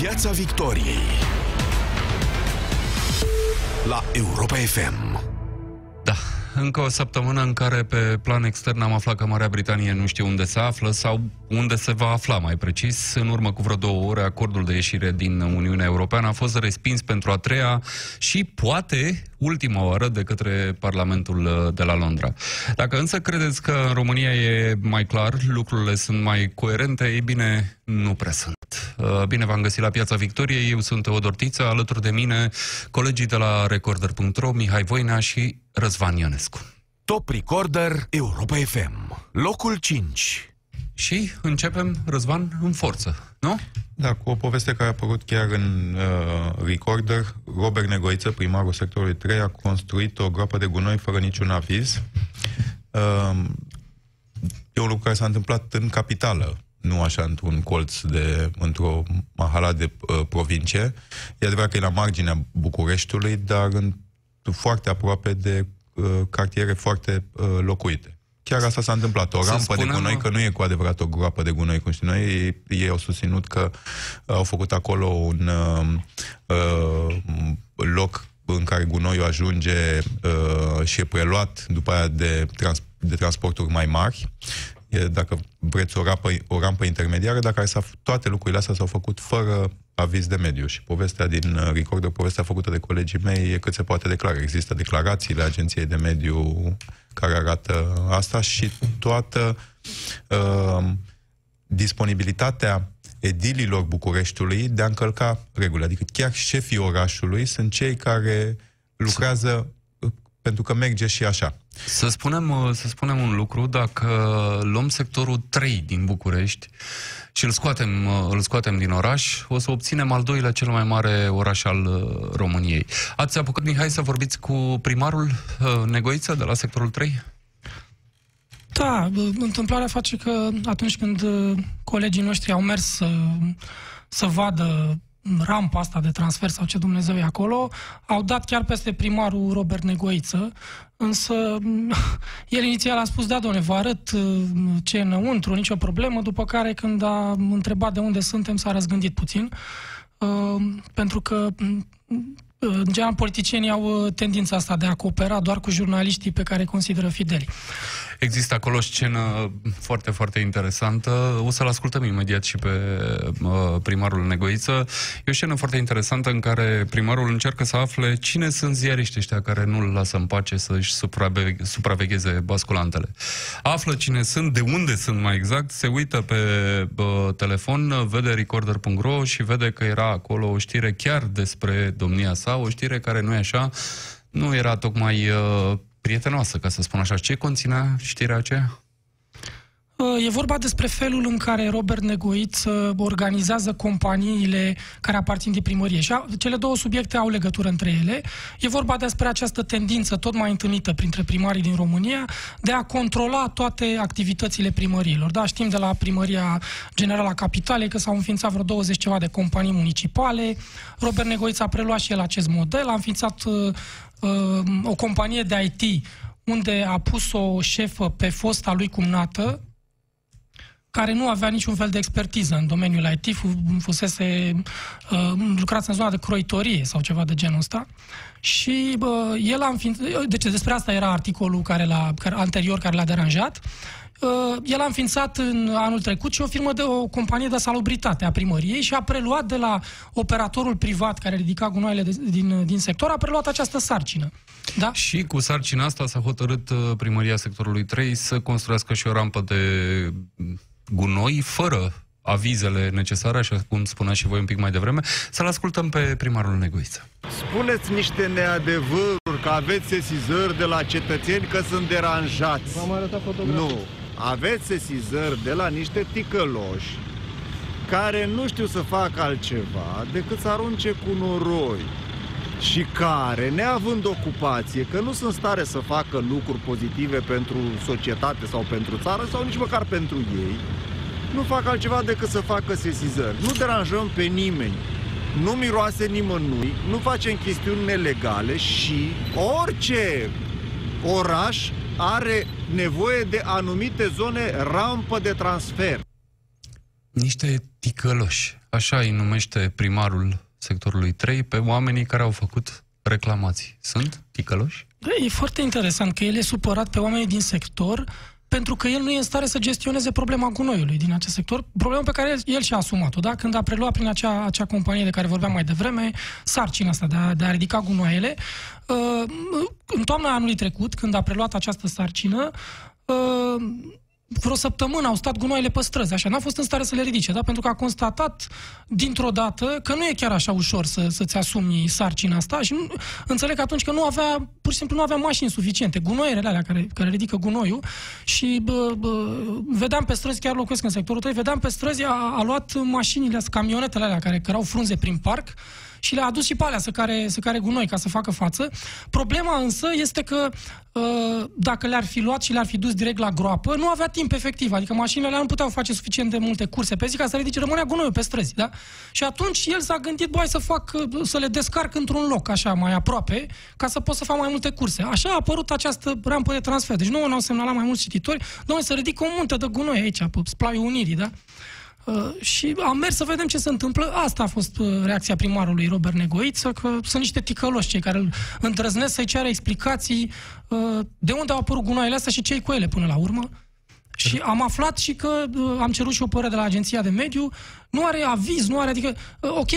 Piața Victoriei la Europa FM. Da, încă o săptămână în care pe plan extern am aflat că Marea Britanie nu știe unde se află sau unde se va afla mai precis. În urmă cu vreo două ore, acordul de ieșire din Uniunea Europeană a fost respins pentru a treia și poate ultima oară de către Parlamentul uh, de la Londra. Dacă însă credeți că în România e mai clar, lucrurile sunt mai coerente, ei bine, nu prea sunt. Uh, bine v-am găsit la Piața Victoriei, eu sunt Teodor Tiță, alături de mine colegii de la Recorder.ro, Mihai Voinea și Răzvan Ionescu. Top Recorder Europa FM. Locul 5. Și începem, Răzvan, în forță, nu? Da, cu o poveste care a apărut chiar în uh, Recorder. Robert Negoiță, primarul sectorului 3, a construit o groapă de gunoi fără niciun aviz. Uh, e un lucru care s-a întâmplat în capitală, nu așa într-un colț de, într-o mahala de uh, provincie. E adevărat că e la marginea Bucureștiului, dar în, foarte aproape de uh, cartiere foarte uh, locuite. Chiar asta s-a întâmplat. O rampă spunem, de gunoi, că nu e cu adevărat o groapă de gunoi, cum știm noi. Ei, ei au susținut că au făcut acolo un uh, uh, loc în care gunoiul ajunge uh, și e preluat după aia de, trans- de transporturi mai mari. E, dacă vreți o rampă, o rampă intermediară, dar care s-a, toate lucrurile astea s-au făcut fără aviz de mediu și povestea din uh, Recorder, povestea făcută de colegii mei e cât se poate declara. Există declarațiile Agenției de Mediu care arată asta și toată uh, disponibilitatea edililor Bucureștiului de a încălca regulile. Adică chiar șefii orașului sunt cei care lucrează pentru că merge și așa. Să spunem, uh, să spunem un lucru, dacă luăm sectorul 3 din București și îl scoatem, uh, îl scoatem din oraș, o să obținem al doilea cel mai mare oraș al uh, României. Ați apucat, Mihai, să vorbiți cu primarul Negoiță de la sectorul 3? Da, întâmplarea face că atunci când colegii noștri au mers să, să vadă rampa asta de transfer sau ce Dumnezeu e acolo, au dat chiar peste primarul Robert Negoiță, însă el inițial a spus, da, doamne, vă arăt uh, ce e înăuntru, nicio problemă, după care când a întrebat de unde suntem, s-a răzgândit puțin, uh, pentru că în general, politicienii au uh, tendința asta de a coopera doar cu jurnaliștii pe care îi consideră fideli. Există acolo o scenă foarte, foarte interesantă. O să-l ascultăm imediat și pe uh, primarul Negoiță. E o scenă foarte interesantă în care primarul încearcă să afle cine sunt ziariștii ăștia care nu-l lasă în pace să-și supraveghe- supravegheze basculantele. Află cine sunt, de unde sunt mai exact, se uită pe uh, telefon, vede recorder.ro și vede că era acolo o știre chiar despre domnia sa, o știre care nu e așa, nu era tocmai uh, prietenoasă, ca să spun așa. Ce conținea știrea aceea? Uh, e vorba despre felul în care Robert Negoiț organizează companiile care aparțin de primărie. Și cele două subiecte au legătură între ele. E vorba despre această tendință tot mai întâlnită printre primarii din România de a controla toate activitățile primăriilor. Da, știm de la Primăria Generală a Capitalei că s-au înființat vreo 20 ceva de companii municipale. Robert Negoiț a preluat și el acest model, a înființat uh, uh, o companie de IT unde a pus o șefă pe fosta lui cumnată, care nu avea niciun fel de expertiză în domeniul IT, fusese uh, lucrați în zona de croitorie sau ceva de genul ăsta. Și uh, el a înființat, deci despre asta era articolul care l-a, care, anterior care l-a deranjat. Uh, el a înființat în anul trecut și o firmă de o companie de salubritate a primăriei și a preluat de la operatorul privat care ridica gunoaiele de, din, din sector, a preluat această sarcină. Da? Și cu sarcina asta s-a hotărât uh, primăria sectorului 3 să construiască și o rampă de gunoi fără avizele necesare, așa cum spunea și voi un pic mai devreme, să-l ascultăm pe primarul Negoiță. Spuneți niște neadevăruri, că aveți sesizări de la cetățeni că sunt deranjați. V-am arătat fotografii. Nu. Aveți sesizări de la niște ticăloși care nu știu să facă altceva decât să arunce cu noroi și care, neavând ocupație, că nu sunt stare să facă lucruri pozitive pentru societate sau pentru țară sau nici măcar pentru ei, nu fac altceva decât să facă sesizări. Nu deranjăm pe nimeni, nu miroase nimănui, nu facem chestiuni nelegale și orice oraș are nevoie de anumite zone rampă de transfer. Niște ticăloși așa îi numește primarul sectorului 3 pe oamenii care au făcut reclamații. Sunt ticăloși? E foarte interesant că el e supărat pe oamenii din sector pentru că el nu e în stare să gestioneze problema gunoiului din acest sector, problema pe care el, el și-a asumat-o, da? când a preluat prin acea, acea companie de care vorbeam mai devreme, sarcina asta de a, de a ridica gunoaiele. Uh, în toamna anului trecut, când a preluat această sarcină, uh, vreo săptămână au stat gunoaiele pe străzi, așa, n-a fost în stare să le ridice, da? pentru că a constatat dintr-o dată că nu e chiar așa ușor să, să-ți asumi sarcina asta și nu, înțeleg atunci că nu avea, pur și simplu nu avea mașini suficiente, gunoierele alea care, care ridică gunoiul și bă, bă, vedeam pe străzi, chiar locuiesc în sectorul 3, vedeam pe străzi, a, a luat mașinile, camionetele alea care cărau frunze prin parc, și le-a adus și pe alea să care, să care gunoi ca să facă față. Problema însă este că uh, dacă le-ar fi luat și le-ar fi dus direct la groapă, nu avea timp efectiv. Adică mașinile alea nu puteau face suficient de multe curse pe zi ca să ridice, rămânea gunoiul pe străzi. Da? Și atunci el s-a gândit, băi, să fac, să le descarc într-un loc, așa, mai aproape, ca să pot să fac mai multe curse. Așa a apărut această rampă de transfer. Deci nu au semnalat mai mulți cititori, noi să ridică o muntă de gunoi aici, pe splaiul Unirii, da? Uh, și am mers să vedem ce se întâmplă. Asta a fost uh, reacția primarului Robert Negoiță, că sunt niște ticăloși cei care îl îndrăznesc să-i ceară explicații uh, de unde au apărut gunoaiele astea și ce cu ele până la urmă. Și am aflat și că am cerut și o părere de la Agenția de Mediu nu are aviz, nu are, adică, uh, ok,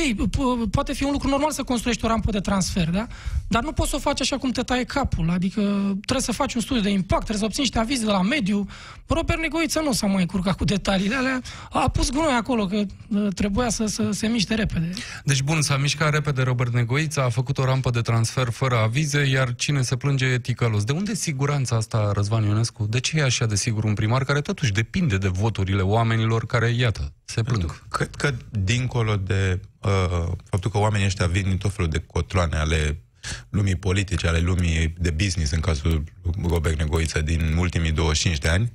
poate fi un lucru normal să construiești o rampă de transfer, da? Dar nu poți să o faci așa cum te taie capul, adică trebuie să faci un studiu de impact, trebuie să obții niște avize de la mediu. Robert Negoiță nu s-a mai încurcat cu detaliile alea, a pus gunoi acolo, că uh, trebuia să, să se miște repede. Deci bun, s-a mișcat repede Robert Negoiță, a făcut o rampă de transfer fără avize, iar cine se plânge e ticălos. De unde siguranța asta, Răzvan Ionescu? De ce e așa de sigur un primar care totuși depinde de voturile oamenilor care, iată, se plâng? Cred că, dincolo de uh, faptul că oamenii ăștia vin din tot felul de cotloane ale lumii politice, ale lumii de business, în cazul Robert Negoiță din ultimii 25 de ani,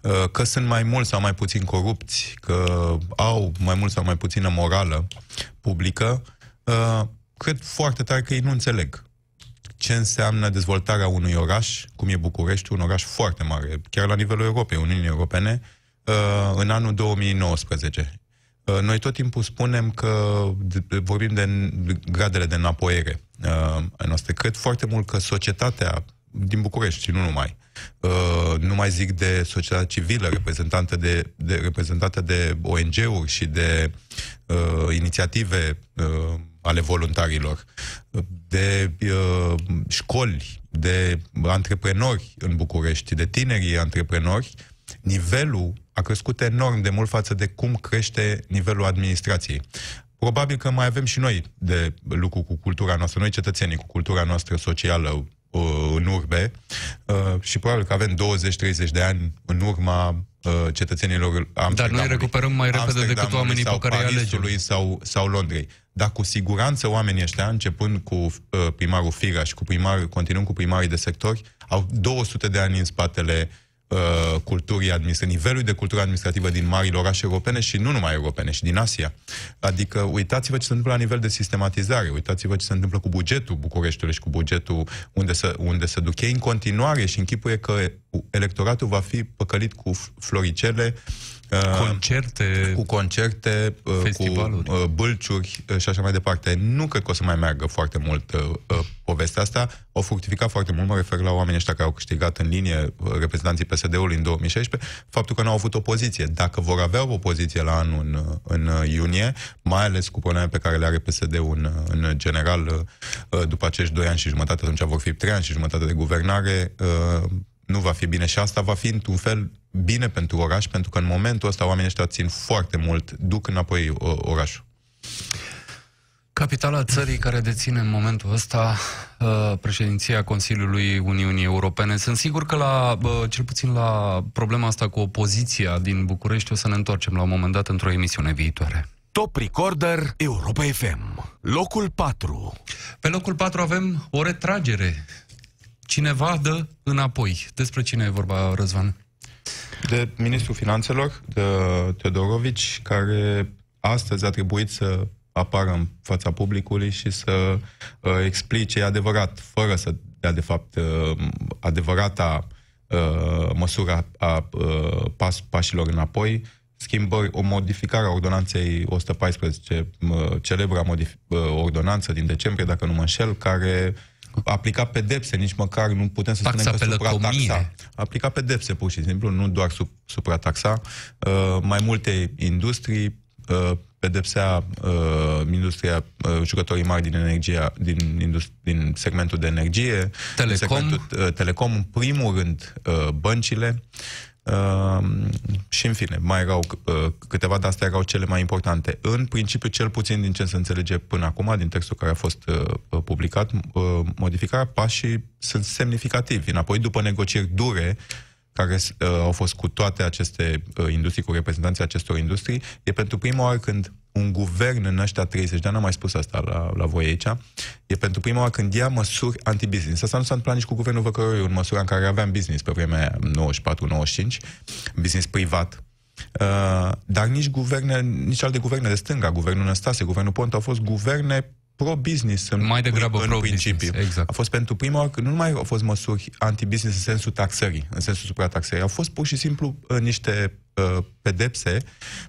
uh, că sunt mai mult sau mai puțin corupți, că au mai mult sau mai puțină morală publică, uh, cred foarte tare că ei nu înțeleg ce înseamnă dezvoltarea unui oraș, cum e București, un oraș foarte mare, chiar la nivelul Europei, Uniunii Europene, uh, în anul 2019. Uh, noi tot timpul spunem că vorbim de gradele de înapoiere uh, noastre. Cred foarte mult că societatea din București și nu numai, uh, nu mai zic de societatea civilă reprezentată de, de, reprezentată de ONG-uri și de uh, inițiative uh, ale voluntarilor, de uh, școli, de antreprenori în București, de tinerii antreprenori, nivelul a crescut enorm de mult față de cum crește nivelul administrației. Probabil că mai avem și noi de lucru cu cultura noastră, noi cetățenii, cu cultura noastră socială uh, în urbe uh, și probabil că avem 20-30 de ani în urma uh, cetățenilor Dar noi recuperăm mai repede decât oamenii pe care alegem. Sau, sau Londrei. Dar cu siguranță oamenii ăștia, începând cu uh, primarul Figa și cu primar, continuând cu primarii de sectori, au 200 de ani în spatele uh, culturii administrative, nivelului de cultură administrativă din marile orașe europene și nu numai europene, și din Asia. Adică uitați-vă ce se întâmplă la nivel de sistematizare, uitați-vă ce se întâmplă cu bugetul Bucureștiului și cu bugetul unde se, unde se duc ei în continuare și închipuie că electoratul va fi păcălit cu floricele Uh, concerte, cu concerte, uh, festivaluri. cu uh, bâlciuri și așa mai departe. Nu cred că o să mai meargă foarte mult povestea asta. Au fructificat foarte mult, mă refer la oamenii ăștia care au câștigat în linie reprezentanții PSD-ului în 2016, faptul că nu au avut opoziție. Dacă vor avea o opoziție la anul în, în iunie, mai ales cu probleme pe care le are PSD-ul în, în general, după acești doi ani și jumătate, atunci vor fi trei ani și jumătate de guvernare, nu va fi bine și asta va fi într-un fel bine pentru oraș, pentru că în momentul ăsta oamenii ăștia țin foarte mult, duc înapoi orașul. Capitala țării care deține în momentul ăsta uh, președinția Consiliului Uniunii Europene. Sunt sigur că la, uh, cel puțin la problema asta cu opoziția din București o să ne întoarcem la un moment dat într-o emisiune viitoare. Top Recorder Europa FM. Locul 4. Pe locul 4 avem o retragere. Cineva dă înapoi. Despre cine e vorba, Răzvan? de ministrul finanțelor, de Teodorovici, care astăzi a trebuit să apară în fața publicului și să uh, explice adevărat, fără să dea de fapt uh, adevărata uh, măsura a uh, pas, pașilor înapoi, schimbări, o modificare a ordonanței 114, celebra modif- ordonanță din decembrie, dacă nu mă înșel, care aplica pedepse, nici măcar nu putem să Taxa spunem că pe suprataxa. Aplica pedepse, pur și simplu, nu doar sub, suprataxa. Uh, mai multe industrii uh, pedepsea uh, industria, uh, jucătorii mari din energia, din, industri, din segmentul de energie, Telecom. segmentul uh, telecom, în primul rând uh, băncile, Uh, și în fine, mai erau uh, câteva de astea erau cele mai importante. În principiu, cel puțin din ce se înțelege până acum, din textul care a fost uh, publicat, uh, modificarea, pașii sunt semnificativi. Înapoi, după negocieri dure, care uh, au fost cu toate aceste uh, industrii, cu reprezentanții acestor industrii, e pentru prima oară când un guvern în ăștia 30 de ani, am mai spus asta la, la voi aici, e pentru prima oară când ia măsuri anti-business. Asta nu s-a întâmplat nici cu guvernul Văcăroiu, în măsura în care aveam business pe vremea 94-95, business privat, Uh, dar nici guverne, nici alte guverne de stânga, guvernul Năstase, guvernul Ponta, au fost guverne pro-business în, Mai degrabă în pro-business, principiu. exact. A fost pentru prima oară, nu numai au fost măsuri anti-business în sensul taxării, în sensul suprataxării, au fost pur și simplu uh, niște uh, pedepse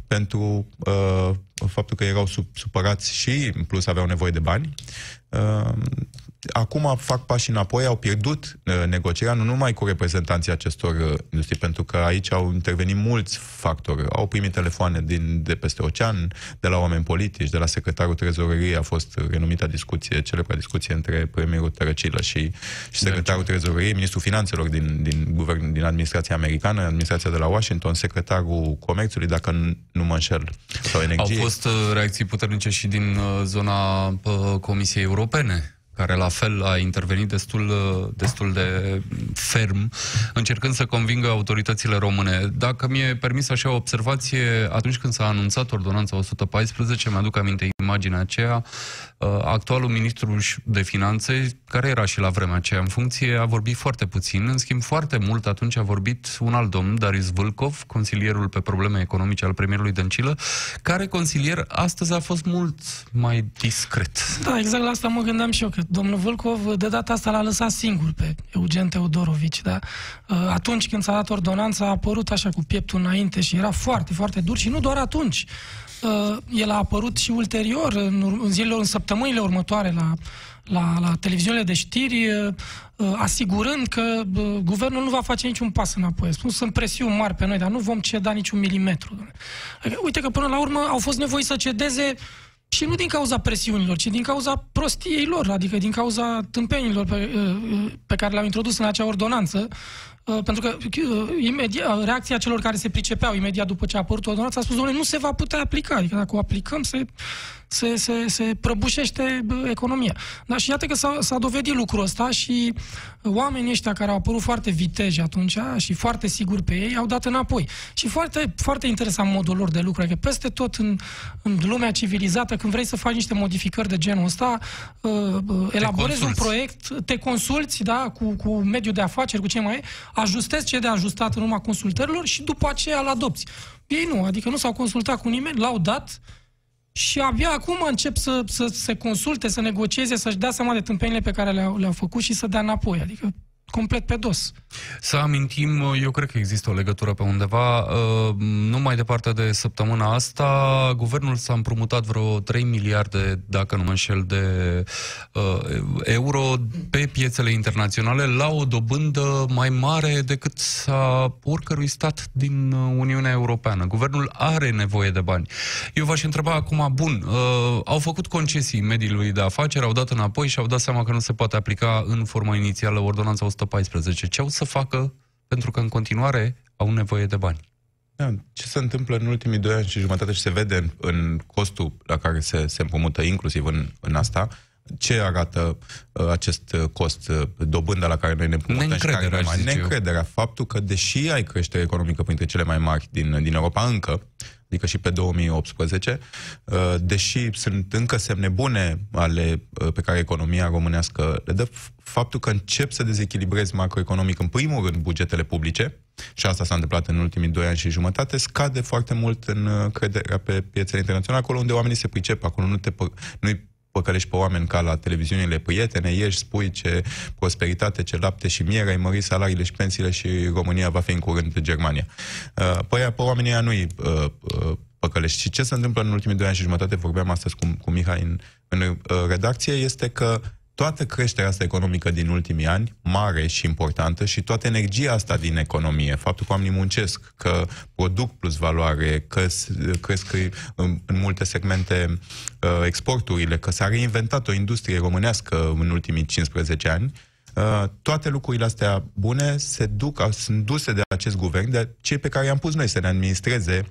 pentru uh, faptul că erau sub, supărați și, în plus, aveau nevoie de bani. Uh, acum fac pași înapoi, au pierdut uh, negocierea, nu numai cu reprezentanții acestor uh, industrii, pentru că aici au intervenit mulți factori. Au primit telefoane din, de peste ocean, de la oameni politici, de la secretarul trezoreriei a fost renumita discuție, celebra discuție între premierul Tărăcilă și, și secretarul trezoreriei, ministrul finanțelor din, din, guvern, din administrația americană, administrația de la Washington, secretarul comerțului, dacă nu- nu mă înșel, sau energiei. Au fost uh, reacții puternice și din uh, zona uh, Comisiei Europene care la fel a intervenit destul, uh, destul de ferm, încercând să convingă autoritățile române. Dacă mi-e permis așa o observație, atunci când s-a anunțat ordonanța 114, mi-aduc aminte imaginea aceea, uh, actualul ministru de finanțe, care era și la vremea aceea în funcție, a vorbit foarte puțin, în schimb foarte mult atunci a vorbit un alt domn, Darius Vâlcov, consilierul pe probleme economice al premierului Dăncilă, care consilier astăzi a fost mult mai discret. Da, exact la asta mă gândeam și eu, că domnul Vâlcov de data asta l-a lăsat singur pe Eugen Teodorovici, da? Uh, Atunci când s-a dat ordonanța a apărut așa cu pieptul înainte și era foarte, foarte dur și nu doar atunci. Uh, El a apărut și ulterior, în, ur- în zilele, în săptămânile următoare la, la, la televiziunile de știri, uh, uh, asigurând că uh, guvernul nu va face niciun pas înapoi. A Spus, sunt presiuni mari pe noi, dar nu vom ceda niciun milimetru. Adică, Uite că până la urmă au fost nevoiți să cedeze și nu din cauza presiunilor, ci din cauza prostiei lor, adică din cauza tâmpenilor pe, uh, pe care le-au introdus în acea ordonanță, uh, pentru că uh, imediat, reacția celor care se pricepeau imediat după ce a apărut ordonanța a spus, domnule, nu se va putea aplica, adică dacă o aplicăm se, se, se, se prăbușește bă, economia. Dar și iată că s-a, s-a dovedit lucrul ăsta și oamenii ăștia care au apărut foarte viteji atunci și foarte siguri pe ei au dat înapoi. Și foarte, foarte interesant modul lor de lucru, că peste tot în, în lumea civilizată, când vrei să faci niște modificări de genul ăsta, uh, uh, elaborezi un consulți. proiect, te consulți da, cu, cu mediul de afaceri, cu ce mai e, ajustezi ce e de ajustat în urma consultărilor și după aceea îl adopți. Ei nu, adică nu s-au consultat cu nimeni, l-au dat și abia acum încep să, să se consulte, să negocieze, să-și dea seama de tâmpenile pe care le-au, le-au făcut și să dea înapoi. Adică complet pe dos. Să amintim, eu cred că există o legătură pe undeva. uh, Nu mai departe de săptămâna asta, guvernul s-a împrumutat vreo 3 miliarde, dacă nu mă înșel, de uh, euro pe piețele internaționale la o dobândă mai mare decât a oricărui stat din uh, Uniunea Europeană. Guvernul are nevoie de bani. Eu v-aș întreba acum, bun, uh, au făcut concesii mediului de afaceri, au dat înapoi și au dat seama că nu se poate aplica în forma inițială ordonanța 114. Ce au să facă pentru că în continuare au nevoie de bani? Da, ce se întâmplă în ultimii doi ani și jumătate și se vede în, în costul la care se, se împrumută, inclusiv în, în asta, ce arată uh, acest uh, cost, uh, dobânda la care noi ne împrumutăm și care Neîncrederea, rămâne? aș zice eu. Neîncrederea. Faptul că, deși ai creștere economică printre cele mai mari din, din Europa încă, adică și pe 2018, uh, deși sunt încă semne bune ale, uh, pe care economia românească le dă, f- faptul că încep să dezechilibrezi macroeconomic, în primul rând, bugetele publice, și asta s-a întâmplat în ultimii doi ani și jumătate, scade foarte mult în uh, crederea pe piețele internaționale, acolo unde oamenii se pricep, acolo nu te, pă- nu-i păcălești pe oameni ca la televiziunile prietene, ieși, spui ce prosperitate, ce lapte și miere, ai mărit salariile și pensiile și România va fi în curând Germania. Uh, păi pe oamenii ăia nu-i uh, uh, păcălești. Și ce se întâmplă în ultimii doi ani și jumătate, vorbeam astăzi cu, cu Mihai în, în uh, redacție, este că toată creșterea asta economică din ultimii ani, mare și importantă, și toată energia asta din economie, faptul că oamenii muncesc, că produc plus valoare, că cresc în, în multe segmente uh, exporturile, că s-a reinventat o industrie românească în ultimii 15 ani, Uh, toate lucrurile astea bune se duc, sunt duse de acest guvern, de cei pe care i-am pus noi să ne administreze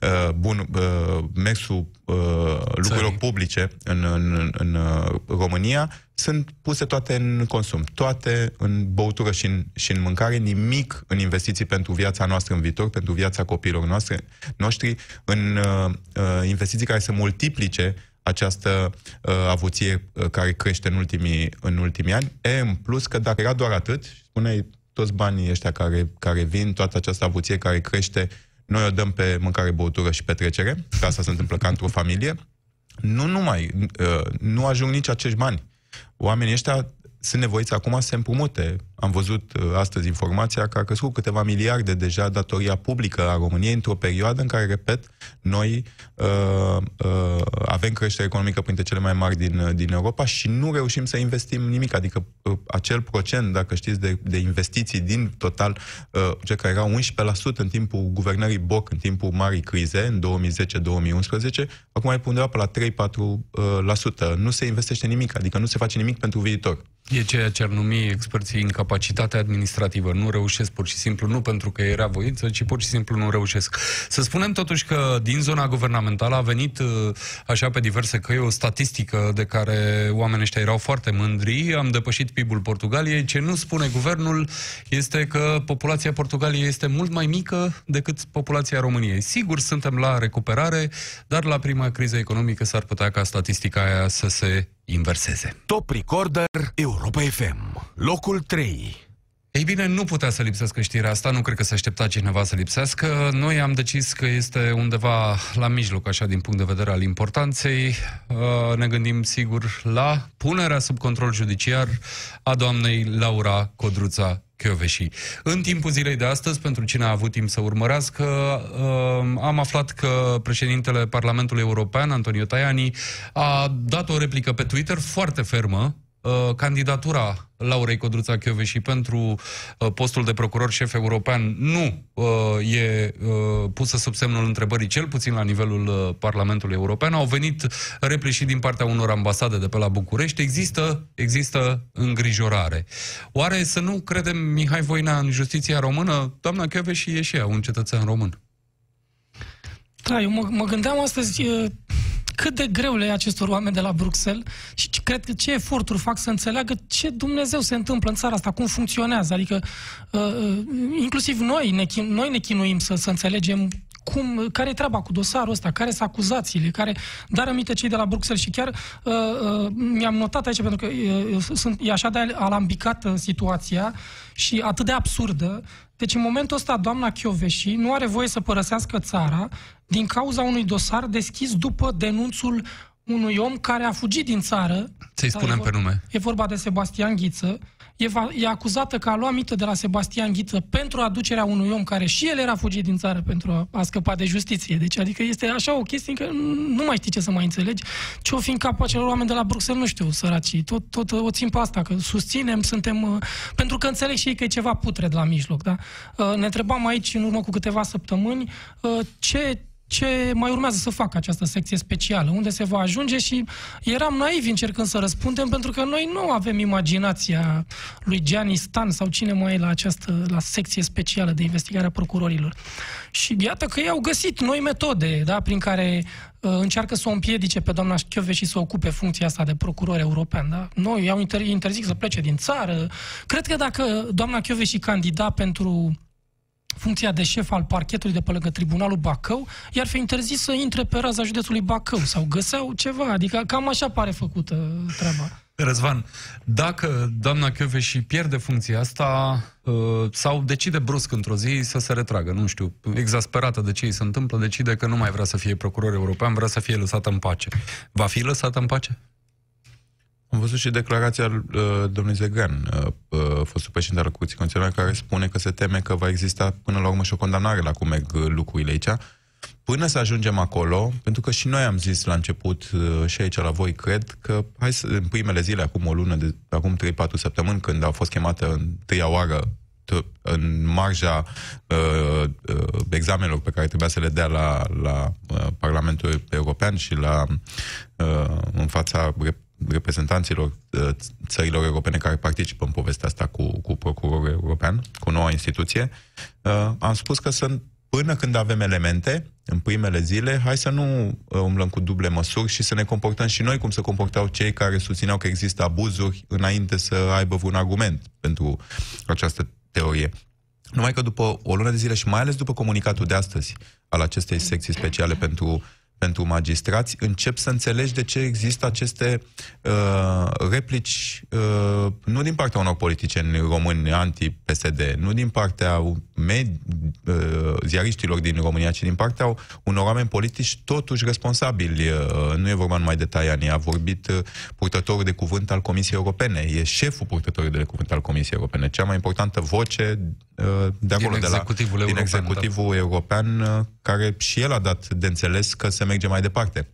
uh, bun, uh, mersul uh, lucrurilor Țării. publice în, în, în uh, România, sunt puse toate în consum, toate în băutură și în, și în mâncare, nimic în investiții pentru viața noastră în viitor, pentru viața copiilor noastre, noștri, în uh, uh, investiții care să multiplice această uh, avuție uh, care crește în ultimii, în ultimii ani. E, în plus că dacă era doar atât, spuneai toți banii ăștia care, care vin, toată această avuție care crește, noi o dăm pe mâncare, băutură și petrecere, că asta se întâmplă ca într-o familie, nu numai, uh, nu ajung nici acești bani. Oamenii ăștia sunt nevoiți acum să se împrumute. Am văzut uh, astăzi informația că a crescut câteva miliarde deja datoria publică a României într-o perioadă în care, repet, noi uh, uh, avem creștere economică printre cele mai mari din, uh, din Europa și nu reușim să investim nimic. Adică uh, acel procent, dacă știți, de, de investiții din total, uh, ce care era 11% în timpul guvernării Boc, în timpul marii crize, în 2010-2011, acum e undeva pe la 3-4%. Uh, nu se investește nimic, adică nu se face nimic pentru viitor. E ceea ce ar numi experții incapacitate administrativă. Nu reușesc pur și simplu, nu pentru că era voință, ci pur și simplu nu reușesc. Să spunem totuși că din zona guvernamentală a venit uh, așa pe diverse căi o statistică de care oamenii ăștia erau foarte mândri. Am depășit PIB-ul Portugaliei. Ce nu spune guvernul este că populația Portugaliei este mult mai mică decât populația României. Sigur, suntem la recuperare, dar la prima criză economică s-ar putea ca statistica aia să se inverseze. Top Recorder Europa FM, locul 3. Ei bine, nu putea să lipsească știrea asta, nu cred că se aștepta cineva să lipsească. Noi am decis că este undeva la mijloc, așa, din punct de vedere al importanței. Uh, ne gândim, sigur, la punerea sub control judiciar a doamnei Laura Codruța Chioveși. În timpul zilei de astăzi, pentru cine a avut timp să urmărească, uh, am aflat că președintele Parlamentului European, Antonio Tajani, a dat o replică pe Twitter foarte fermă, Uh, candidatura Laurei Codruța și pentru uh, postul de procuror șef european nu uh, e uh, pusă sub semnul întrebării, cel puțin la nivelul uh, Parlamentului European. Au venit replici și din partea unor ambasade de pe la București. Există, există îngrijorare. Oare să nu credem Mihai Voina în justiția română? Doamna și e și ea un cetățean român. Da, eu mă, mă gândeam astăzi cât de greu le e acestor oameni de la Bruxelles și cred că ce eforturi fac să înțeleagă ce Dumnezeu se întâmplă în țara asta, cum funcționează. Adică, uh, uh, inclusiv noi ne, noi ne chinuim să, să înțelegem cum, care e treaba cu dosarul ăsta, care sunt acuzațiile, care, dar aminte cei de la Bruxelles și chiar uh, uh, mi-am notat aici pentru că uh, sunt, e așa de alambicată situația și atât de absurdă. Deci în momentul ăsta doamna Chioveși nu are voie să părăsească țara din cauza unui dosar deschis după denunțul unui om care a fugit din țară. Să-i spunem pe nume. E vorba de Sebastian Ghiță, e, va, e acuzată că a luat mită de la Sebastian Ghiță pentru aducerea unui om care și el era fugit din țară pentru a, a scăpa de justiție. Deci, adică este așa o chestie că nu mai știi ce să mai înțelegi. Ce o fi în capul acelor oameni de la Bruxelles, nu știu, săraci. Tot, tot o țin pe asta, că susținem, suntem... Uh, pentru că înțeleg și ei că e ceva putred la mijloc, da? Uh, ne întrebam aici, în urmă cu câteva săptămâni, uh, ce ce mai urmează să facă această secție specială, unde se va ajunge și eram naivi încercând să răspundem, pentru că noi nu avem imaginația lui Gianni Stan sau cine mai e la această la secție specială de investigare a procurorilor. Și iată că ei au găsit noi metode, da, prin care uh, încearcă să o împiedice pe doamna Șchiove și să ocupe funcția asta de procuror european. Da? Noi i-au inter- interzic să plece din țară. Cred că dacă doamna Șchiove și candida pentru funcția de șef al parchetului de pe lângă Tribunalul Bacău, iar fi interzis să intre pe raza județului Bacău sau găseau ceva, adică cam așa pare făcută treaba. Răzvan, dacă doamna și pierde funcția asta uh, sau decide brusc într-o zi să se retragă, nu știu, exasperată de ce îi se întâmplă, decide că nu mai vrea să fie procuror european, vrea să fie lăsată în pace. Va fi lăsată în pace? Am văzut și declarația uh, domnului Zegran, uh, uh, fostul președinte al Curții Constituționale, care spune că se teme că va exista până la urmă și o condamnare la cum merg uh, lucrurile aici. Până să ajungem acolo, pentru că și noi am zis la început, uh, și aici la voi, cred că hai să, în primele zile, acum o lună, de, acum 3-4 săptămâni, când au fost chemată în întâia oară t- în marja uh, uh, examenelor pe care trebuia să le dea la, la uh, Parlamentul European și la uh, în fața rep- reprezentanților uh, țărilor europene care participă în povestea asta cu, cu procurorul european, cu noua instituție, uh, am spus că sunt până când avem elemente, în primele zile, hai să nu uh, umblăm cu duble măsuri și să ne comportăm și noi cum se comportau cei care susțineau că există abuzuri înainte să aibă vreun argument pentru această teorie. Numai că după o lună de zile și mai ales după comunicatul de astăzi al acestei secții speciale pentru pentru magistrați, încep să înțelegi de ce există aceste uh, replici, uh, nu din partea unor politicieni români anti-PSD, nu din partea med- uh, ziariștilor din România, ci din partea unor oameni politici totuși responsabili. Uh, nu e vorba numai de Tajani, a vorbit uh, purtătorul de cuvânt al Comisiei Europene, e șeful purtătorului de cuvânt al Comisiei Europene, cea mai importantă voce uh, de acolo, din de la, executivul din european, executivul da. european, uh, care și el a dat de înțeles că se merge mai departe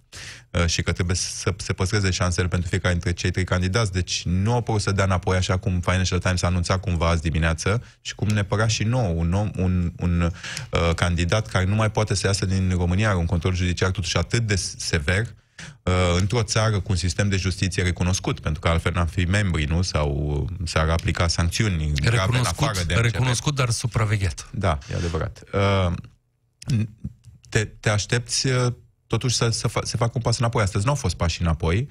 uh, și că trebuie să se păstreze șansele pentru fiecare dintre cei trei candidați. Deci nu au putut să dea înapoi așa cum Financial Times a anunțat cumva azi dimineață și cum ne părea și nou un, om, un, un uh, candidat care nu mai poate să iasă din România, are un control judiciar totuși atât de sever, uh, într-o țară cu un sistem de justiție recunoscut, pentru că altfel n-am fi membri, nu? Sau uh, s-ar aplica sancțiuni grave în Recunoscut, afară de MCV. recunoscut, dar supravegheat. Da, e adevărat. Uh, te, te aștepți uh, totuși să, să fa- se facă un pas înapoi. Astăzi nu au fost pași înapoi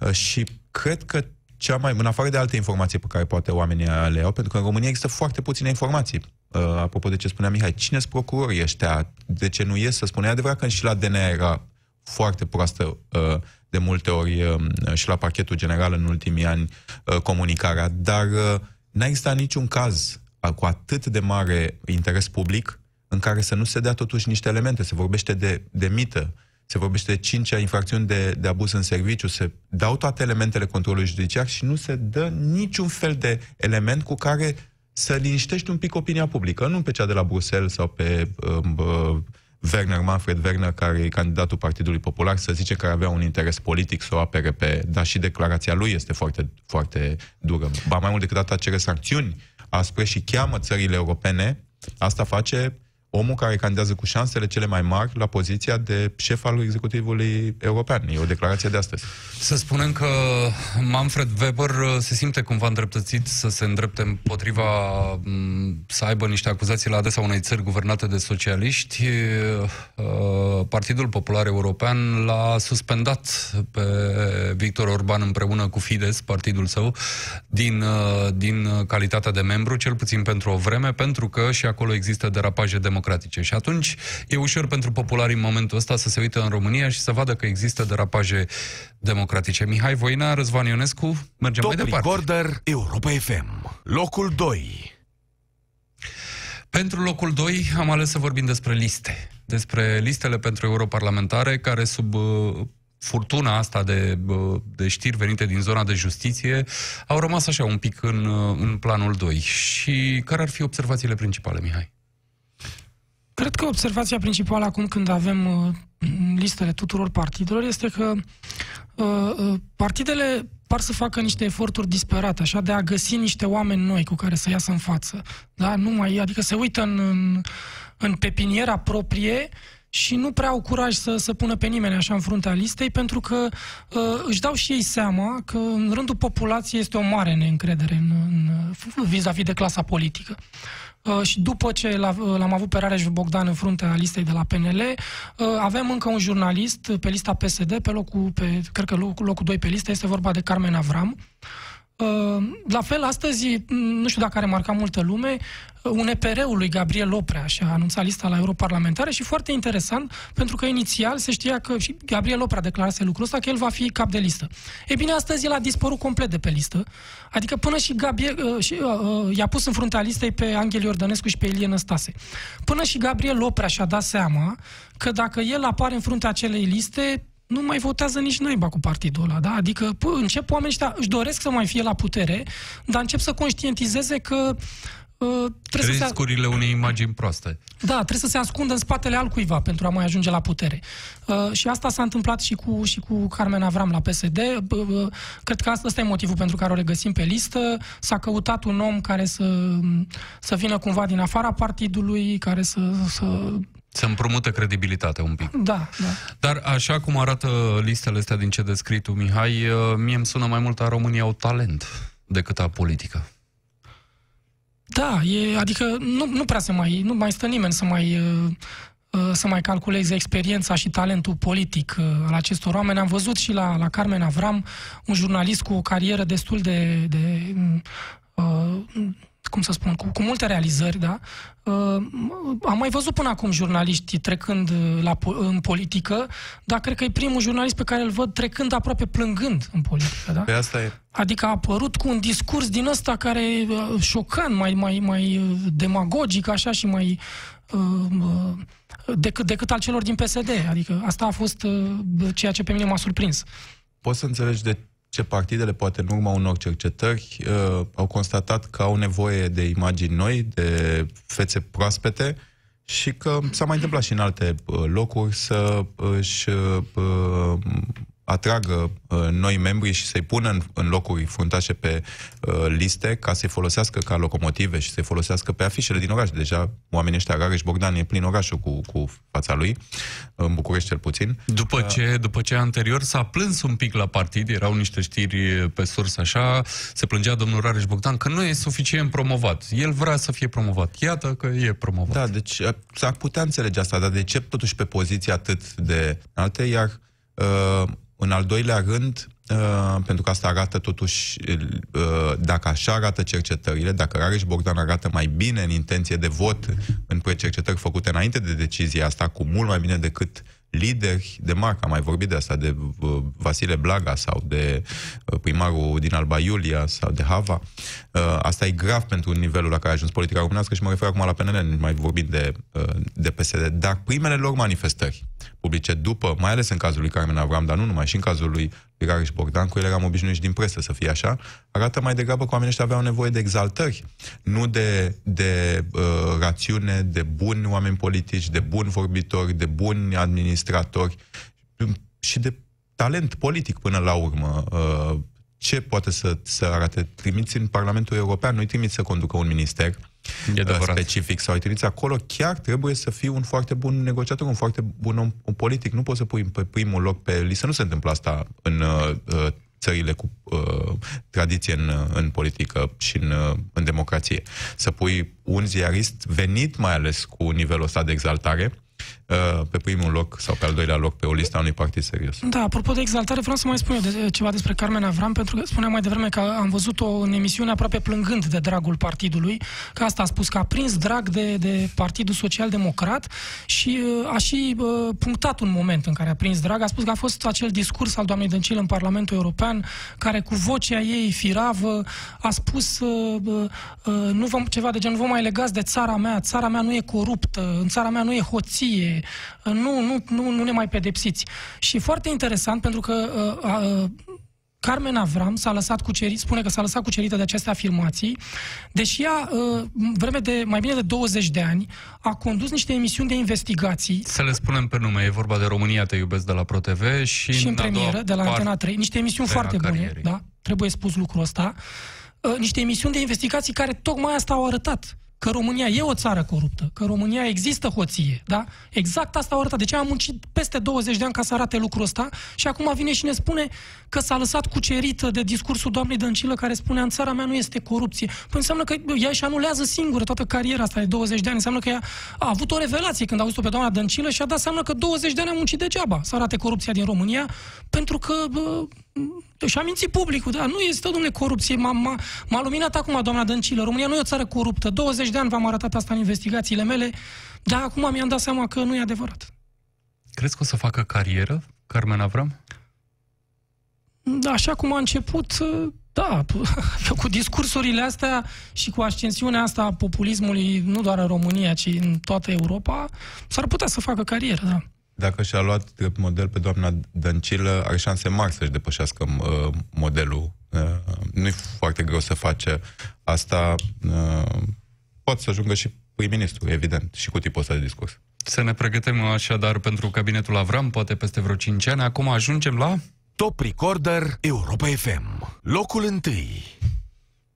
uh, și cred că cea mai, în afară de alte informații pe care poate oamenii le au, pentru că în România există foarte puține informații. Uh, apropo de ce spunea Mihai, cine sunt procurorii ăștia? De ce nu ies să spune? E adevărat că și la DNA era foarte proastă uh, de multe ori uh, și la parchetul general în ultimii ani uh, comunicarea, dar uh, n-a existat niciun caz uh, cu atât de mare interes public în care să nu se dea totuși niște elemente. Se vorbește de, de mită, se vorbește de cincea infracțiuni de, de abuz în serviciu, se dau toate elementele controlului judiciar și nu se dă niciun fel de element cu care să liniștești un pic opinia publică, nu pe cea de la Bruxelles sau pe um, uh, Werner, Manfred Werner, care e candidatul Partidului Popular, să zice că avea un interes politic să o apere pe... Dar și declarația lui este foarte, foarte dură. Ba mai mult decât data cere sancțiuni aspre și cheamă țările europene. Asta face omul care candidează cu șansele cele mai mari la poziția de șef al executivului european. E o declarație de astăzi. Să spunem că Manfred Weber uh, se simte cumva îndreptățit să se îndrepte împotriva, m, să aibă niște acuzații la adresa unei țări guvernate de socialiști. Uh, Partidul Popular European l-a suspendat pe Victor Orban împreună cu Fides, partidul său, din, uh, din calitatea de membru, cel puțin pentru o vreme, pentru că și acolo există derapaje democratice. Și atunci e ușor pentru popularii în momentul ăsta să se uită în România și să vadă că există derapaje democratice. Mihai Voina, Răzvan Ionescu, mergem Top mai departe. Recorder Europa FM. Locul 2. Pentru locul 2 am ales să vorbim despre liste. Despre listele pentru europarlamentare care sub uh, furtuna asta de, uh, de știri venite din zona de justiție au rămas așa un pic în, uh, în planul 2. Și care ar fi observațiile principale, Mihai? Cred că observația principală acum când avem uh, listele tuturor partidelor este că uh, uh, partidele par să facă niște eforturi disperate, așa, de a găsi niște oameni noi cu care să iasă în față. Da? Nu mai, adică se uită în, în, în pepiniera proprie și nu prea au curaj să, să pună pe nimeni așa în fruntea listei, pentru că uh, își dau și ei seama că în rândul populației este o mare neîncredere în, în, vis-a-vis de clasa politică. Uh, și după ce l-a- uh, l-am avut pe Rareș Bogdan în fruntea listei de la PNL, uh, avem încă un jurnalist pe lista PSD, pe locul, pe, cred că locul, locul 2 pe listă, este vorba de Carmen Avram. Uh, La fel, astăzi, m, nu știu dacă are marcat multă lume, uh, un EPR-ul lui Gabriel Oprea și a anunțat lista la europarlamentare și foarte interesant, pentru că inițial se știa că și Gabriel Oprea declarase lucrul ăsta, că el va fi cap de listă. E bine, astăzi el a dispărut complet de pe listă, adică până și Gabriel, uh, și, uh, uh, i-a pus în fruntea listei pe Angel Iordănescu și pe Ilie Năstase. Până și Gabriel Oprea și-a dat seama că dacă el apare în fruntea acelei liste, nu mai votează nici naiba cu partidul ăla, da? Adică pă, încep oamenii ăștia, își doresc să mai fie la putere, dar încep să conștientizeze că uh, trebuie să se, Riscurile unei imagini proaste. da, trebuie să se ascundă în spatele altcuiva pentru a mai ajunge la putere. Uh, și asta s-a întâmplat și cu, și cu Carmen Avram la PSD. Uh, uh, cred că asta, asta e motivul pentru care o regăsim pe listă. S-a căutat un om care să, să vină cumva din afara partidului, care să... să Să împrumute credibilitate un pic. da, da. Dar așa cum arată listele astea din ce descrii tu, Mihai, uh, mie îmi sună mai mult a România au talent decât a politică. Da, e, adică nu, nu prea se mai, nu mai stă nimeni să mai, uh, uh, să mai calculeze experiența și talentul politic uh, al acestor oameni. Am văzut și la, la Carmen Avram, un jurnalist cu o carieră destul de, de uh, cum să spun, cu, cu multe realizări, da? Uh, am mai văzut până acum jurnaliști trecând uh, la, po- în politică, dar cred că e primul jurnalist pe care îl văd trecând aproape plângând în politică, da? Pe asta e. Adică a apărut cu un discurs din ăsta care e uh, șocant, mai, mai, mai uh, demagogic, așa, și mai uh, uh, decât, decât al celor din PSD. Adică asta a fost uh, ceea ce pe mine m-a surprins. Poți să înțelegi de ce partidele, poate în urma unor cercetări, uh, au constatat că au nevoie de imagini noi, de fețe proaspete și că s-a mai întâmplat și în alte uh, locuri să își uh, atragă uh, noi membri și să-i pună în, în locuri fruntașe pe uh, liste ca să-i folosească ca locomotive și să-i folosească pe afișele din oraș. Deja oamenii ăștia, Rareș Bogdan, e plin orașul cu, cu fața lui, în București cel puțin. După ce, după ce anterior s-a plâns un pic la partid, erau niște știri pe sursă așa, se plângea domnul Rareș Bogdan că nu e suficient promovat. El vrea să fie promovat. Iată că e promovat. Da, deci uh, s-ar putea înțelege asta, dar de ce totuși pe poziții atât de înalte, iar uh, în al doilea rând, uh, pentru că asta arată totuși, uh, dacă așa arată cercetările, dacă Rareș Bogdan arată mai bine în intenție de vot în precercetări făcute înainte de decizia asta, cu mult mai bine decât lideri de marcă, am mai vorbit de asta, de uh, Vasile Blaga sau de uh, primarul din Alba Iulia sau de Hava. Uh, asta e grav pentru nivelul la care a ajuns politica românească și mă refer acum la PNL, nu mai vorbim de, uh, de PSD. Dar primele lor manifestări publice după, mai ales în cazul lui Carmen Avram, dar nu numai, și în cazul lui Rareș Bogdan, cu el eram obișnuiți din presă să fie așa, arată mai degrabă că oamenii ăștia aveau nevoie de exaltări, nu de, de uh, rațiune, de buni oameni politici, de buni vorbitori, de buni administratori și de talent politic până la urmă. Uh, ce poate să, să arate? Trimiți în Parlamentul European, nu-i trimiți să conducă un minister, E adevărat. Specific sau îi trimiți acolo, chiar trebuie să fii un foarte bun negociator, un foarte bun om, om politic. Nu poți să pui pe primul loc pe listă. Nu se întâmplă asta în uh, uh, țările cu uh, tradiție în, uh, în politică și în, uh, în democrație. Să pui un ziarist venit mai ales cu nivelul ăsta de exaltare uh, pe primul loc sau pe al doilea loc pe o listă a unui partid serios. Da, apropo de exaltare, vreau să mai spun eu de, ceva despre Carmen Avram, pentru că spuneam mai devreme că am văzut-o în emisiune aproape plângând de dragul partidului, că asta a spus, că a prins drag de, de Partidul Social Democrat și uh, a și uh, punctat un moment în care a prins drag. A spus că a fost acel discurs al doamnei Dăncilă în Parlamentul European, care cu vocea ei firavă a spus uh, uh, uh, nu vom, ceva de genul, nu vă mai legați de țara mea, țara mea nu e coruptă, în țara mea nu e hoție, uh, nu, nu, nu, nu ne mai pedepsiți. Și foarte interesant, pentru că uh, uh, Carmen Avram s-a lăsat cucerit, spune că s-a lăsat cucerită de aceste afirmații, deși ea, uh, vreme de mai bine de 20 de ani, a condus niște emisiuni de investigații. Să le spunem pe nume, e vorba de România Te iubesc de la ProTV și, și în a doua premieră de la parte- Antena 3, niște emisiuni a foarte bune, carierei. da, trebuie spus lucrul ăsta, Uh, niște emisiuni de investigații care tocmai asta au arătat că România e o țară coruptă, că în România există hoție, da? Exact asta au arătat. Deci am muncit peste 20 de ani ca să arate lucrul ăsta și acum vine și ne spune că s-a lăsat cucerită de discursul doamnei Dăncilă care spunea în țara mea nu este corupție. Păi înseamnă că ea își anulează singură toată cariera asta de 20 de ani. Înseamnă că ea a avut o revelație când a auzit-o pe doamna Dăncilă și a dat seama că 20 de ani a muncit degeaba să arate corupția din România pentru că bă, și-a mințit publicul, da, nu este, domnule, corupție. M-a, m-a, m-a luminat acum doamna Dăncilă. România nu e o țară coruptă. 20 de ani v-am arătat asta în investigațiile mele, dar acum mi-am dat seama că nu e adevărat. Crezi că o să facă carieră, Carmen Avram? Da, așa cum a început, da, cu discursurile astea și cu ascensiunea asta a populismului, nu doar în România, ci în toată Europa, s-ar putea să facă carieră, da. Dacă și-a luat drept model pe doamna Dăncilă, are șanse mari să-și depășească uh, modelul. Uh, nu e foarte greu să face asta. Uh, poate să ajungă și prim-ministru, evident, și cu tipul ăsta de discurs. Să ne pregătim așadar pentru cabinetul Avram, poate peste vreo 5 ani. Acum ajungem la... Top Recorder Europa FM. Locul întâi.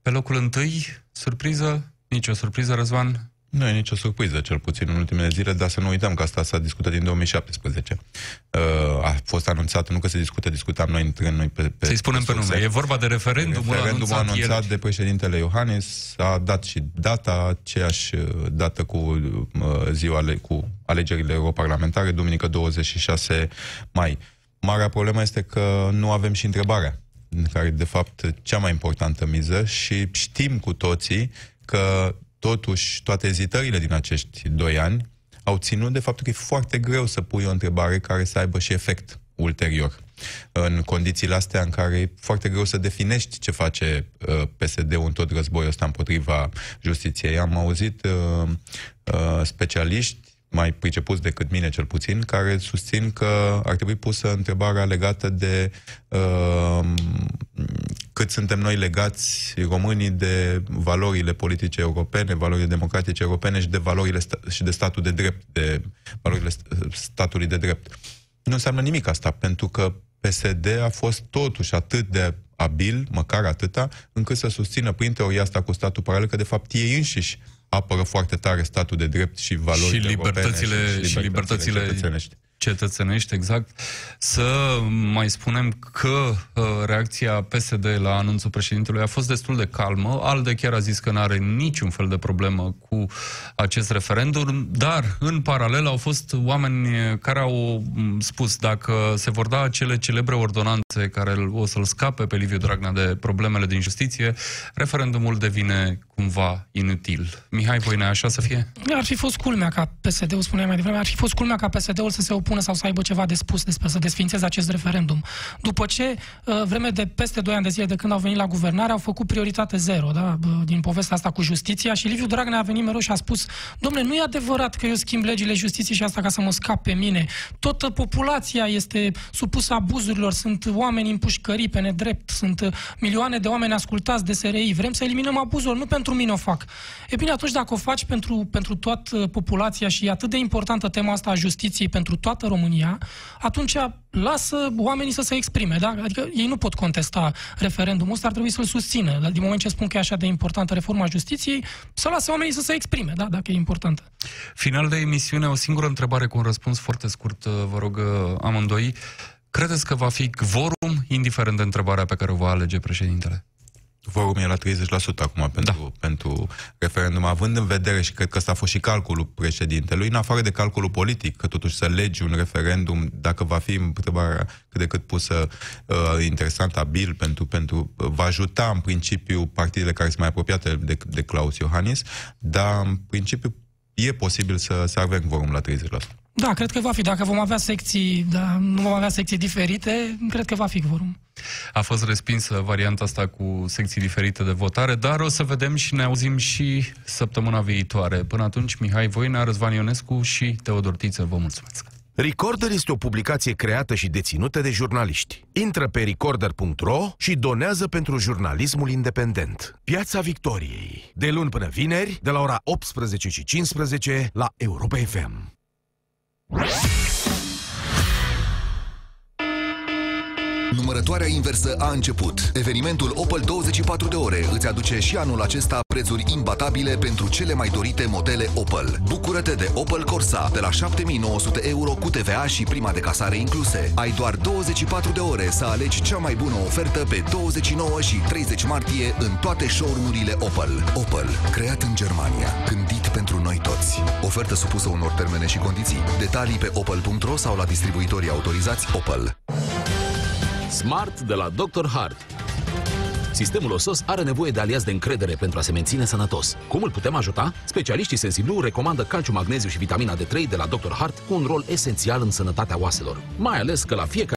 Pe locul întâi, surpriză, nicio surpriză, Răzvan, nu e nicio surpriză, cel puțin în ultimele zile, dar să nu uităm că asta s-a discutat din 2017. Uh, a fost anunțat, nu că se discută, discutam noi între noi pe... pe Să-i spunem pe nume. E vorba de referendumul Referendumul anunțat, anunțat de președintele Iohannis, a dat și data, aceeași uh, dată cu uh, ziua ale, cu alegerile europarlamentare, duminică 26 mai. Marea problemă este că nu avem și întrebarea, care de fapt cea mai importantă miză și știm cu toții că totuși toate ezitările din acești doi ani au ținut de faptul că e foarte greu să pui o întrebare care să aibă și efect ulterior. În condițiile astea în care e foarte greu să definești ce face uh, PSD-ul în tot războiul ăsta împotriva justiției. Am auzit uh, uh, specialiști mai pricepuți decât mine cel puțin, care susțin că ar trebui pusă întrebarea legată de uh, cât suntem noi legați românii de valorile politice europene, valorile democratice europene și de valorile sta- și de statul de drept, de valorile statului de drept. Nu înseamnă nimic asta, pentru că PSD a fost totuși atât de abil, măcar atâta, încât să susțină prin teoria asta cu statul paralel că de fapt ei înșiși apără foarte tare statul de drept și valorile și libertățile, europene și, și libertățile, cetățenești cetățenești, exact. Să mai spunem că uh, reacția PSD la anunțul președintelui a fost destul de calmă. Alde chiar a zis că nu are niciun fel de problemă cu acest referendum, dar în paralel au fost oameni care au mm, spus dacă se vor da acele celebre ordonanțe care o să-l scape pe Liviu Dragnea de problemele din justiție, referendumul devine cumva inutil. Mihai Voinea, așa să fie? Ar fi fost culmea ca PSD-ul, spuneai mai devreme, ar fi fost culmea ca PSD-ul să se opună sau să aibă ceva de spus despre să desfințeze acest referendum. După ce, uh, vreme de peste 2 ani de zile de când au venit la guvernare, au făcut prioritate zero, da, din povestea asta cu justiția și Liviu Dragnea a venit mereu și a spus, domnule, nu e adevărat că eu schimb legile justiției și asta ca să mă scap pe mine. Toată populația este supusă abuzurilor, sunt oameni în pușcării pe nedrept, sunt uh, milioane de oameni ascultați de SRI. Vrem să eliminăm abuzul, nu pentru mine o fac. E bine, atunci dacă o faci pentru, pentru toată populația și e atât de importantă tema asta a justiției pentru toată România, atunci lasă oamenii să se exprime. Da? Adică ei nu pot contesta referendumul ăsta, ar trebui să-l susțină. Din moment ce spun că e așa de importantă reforma justiției, să lasă oamenii să se exprime, da? dacă e importantă. Final de emisiune, o singură întrebare cu un răspuns foarte scurt, vă rog amândoi. Credeți că va fi quorum, indiferent de întrebarea pe care o va alege președintele? Vorum e la 30% acum pentru, da. pentru referendum, având în vedere și cred că ăsta a fost și calculul președintelui, în afară de calculul politic, că totuși să legi un referendum, dacă va fi întrebarea cât de cât pusă uh, interesant, abil, pentru, pentru, uh, va ajuta în principiu partidele care sunt mai apropiate de, de Claus Iohannis, dar în principiu e posibil să, să avem vorum la 30%. Da, cred că va fi. Dacă vom avea secții, da, nu vom avea secții diferite, cred că va fi vorum. A fost respinsă varianta asta cu secții diferite de votare, dar o să vedem și ne auzim și săptămâna viitoare. Până atunci, Mihai Voina, Răzvan Ionescu și Teodor Tiță, vă mulțumesc. Recorder este o publicație creată și deținută de jurnaliști. Intră pe recorder.ro și donează pentru jurnalismul independent. Piața Victoriei. De luni până vineri, de la ora 18 și 15 la Europa FM. Numărătoarea inversă a început. Evenimentul Opel 24 de ore îți aduce și anul acesta prețuri imbatabile pentru cele mai dorite modele Opel. Bucură-te de Opel Corsa de la 7900 euro cu TVA și prima de casare incluse. Ai doar 24 de ore să alegi cea mai bună ofertă pe 29 și 30 martie în toate showroom-urile Opel. Opel, creat în Germania, gândit pentru noi toți. Ofertă supusă unor termene și condiții. Detalii pe opel.ro sau la distribuitorii autorizați Opel. Smart de la Dr. Hart. Sistemul osos are nevoie de aliați de încredere pentru a se menține sănătos. Cum îl putem ajuta? Specialiștii Sensiblu recomandă calciu, magneziu și vitamina D3 de la Dr. Hart cu un rol esențial în sănătatea oaselor. Mai ales că la fiecare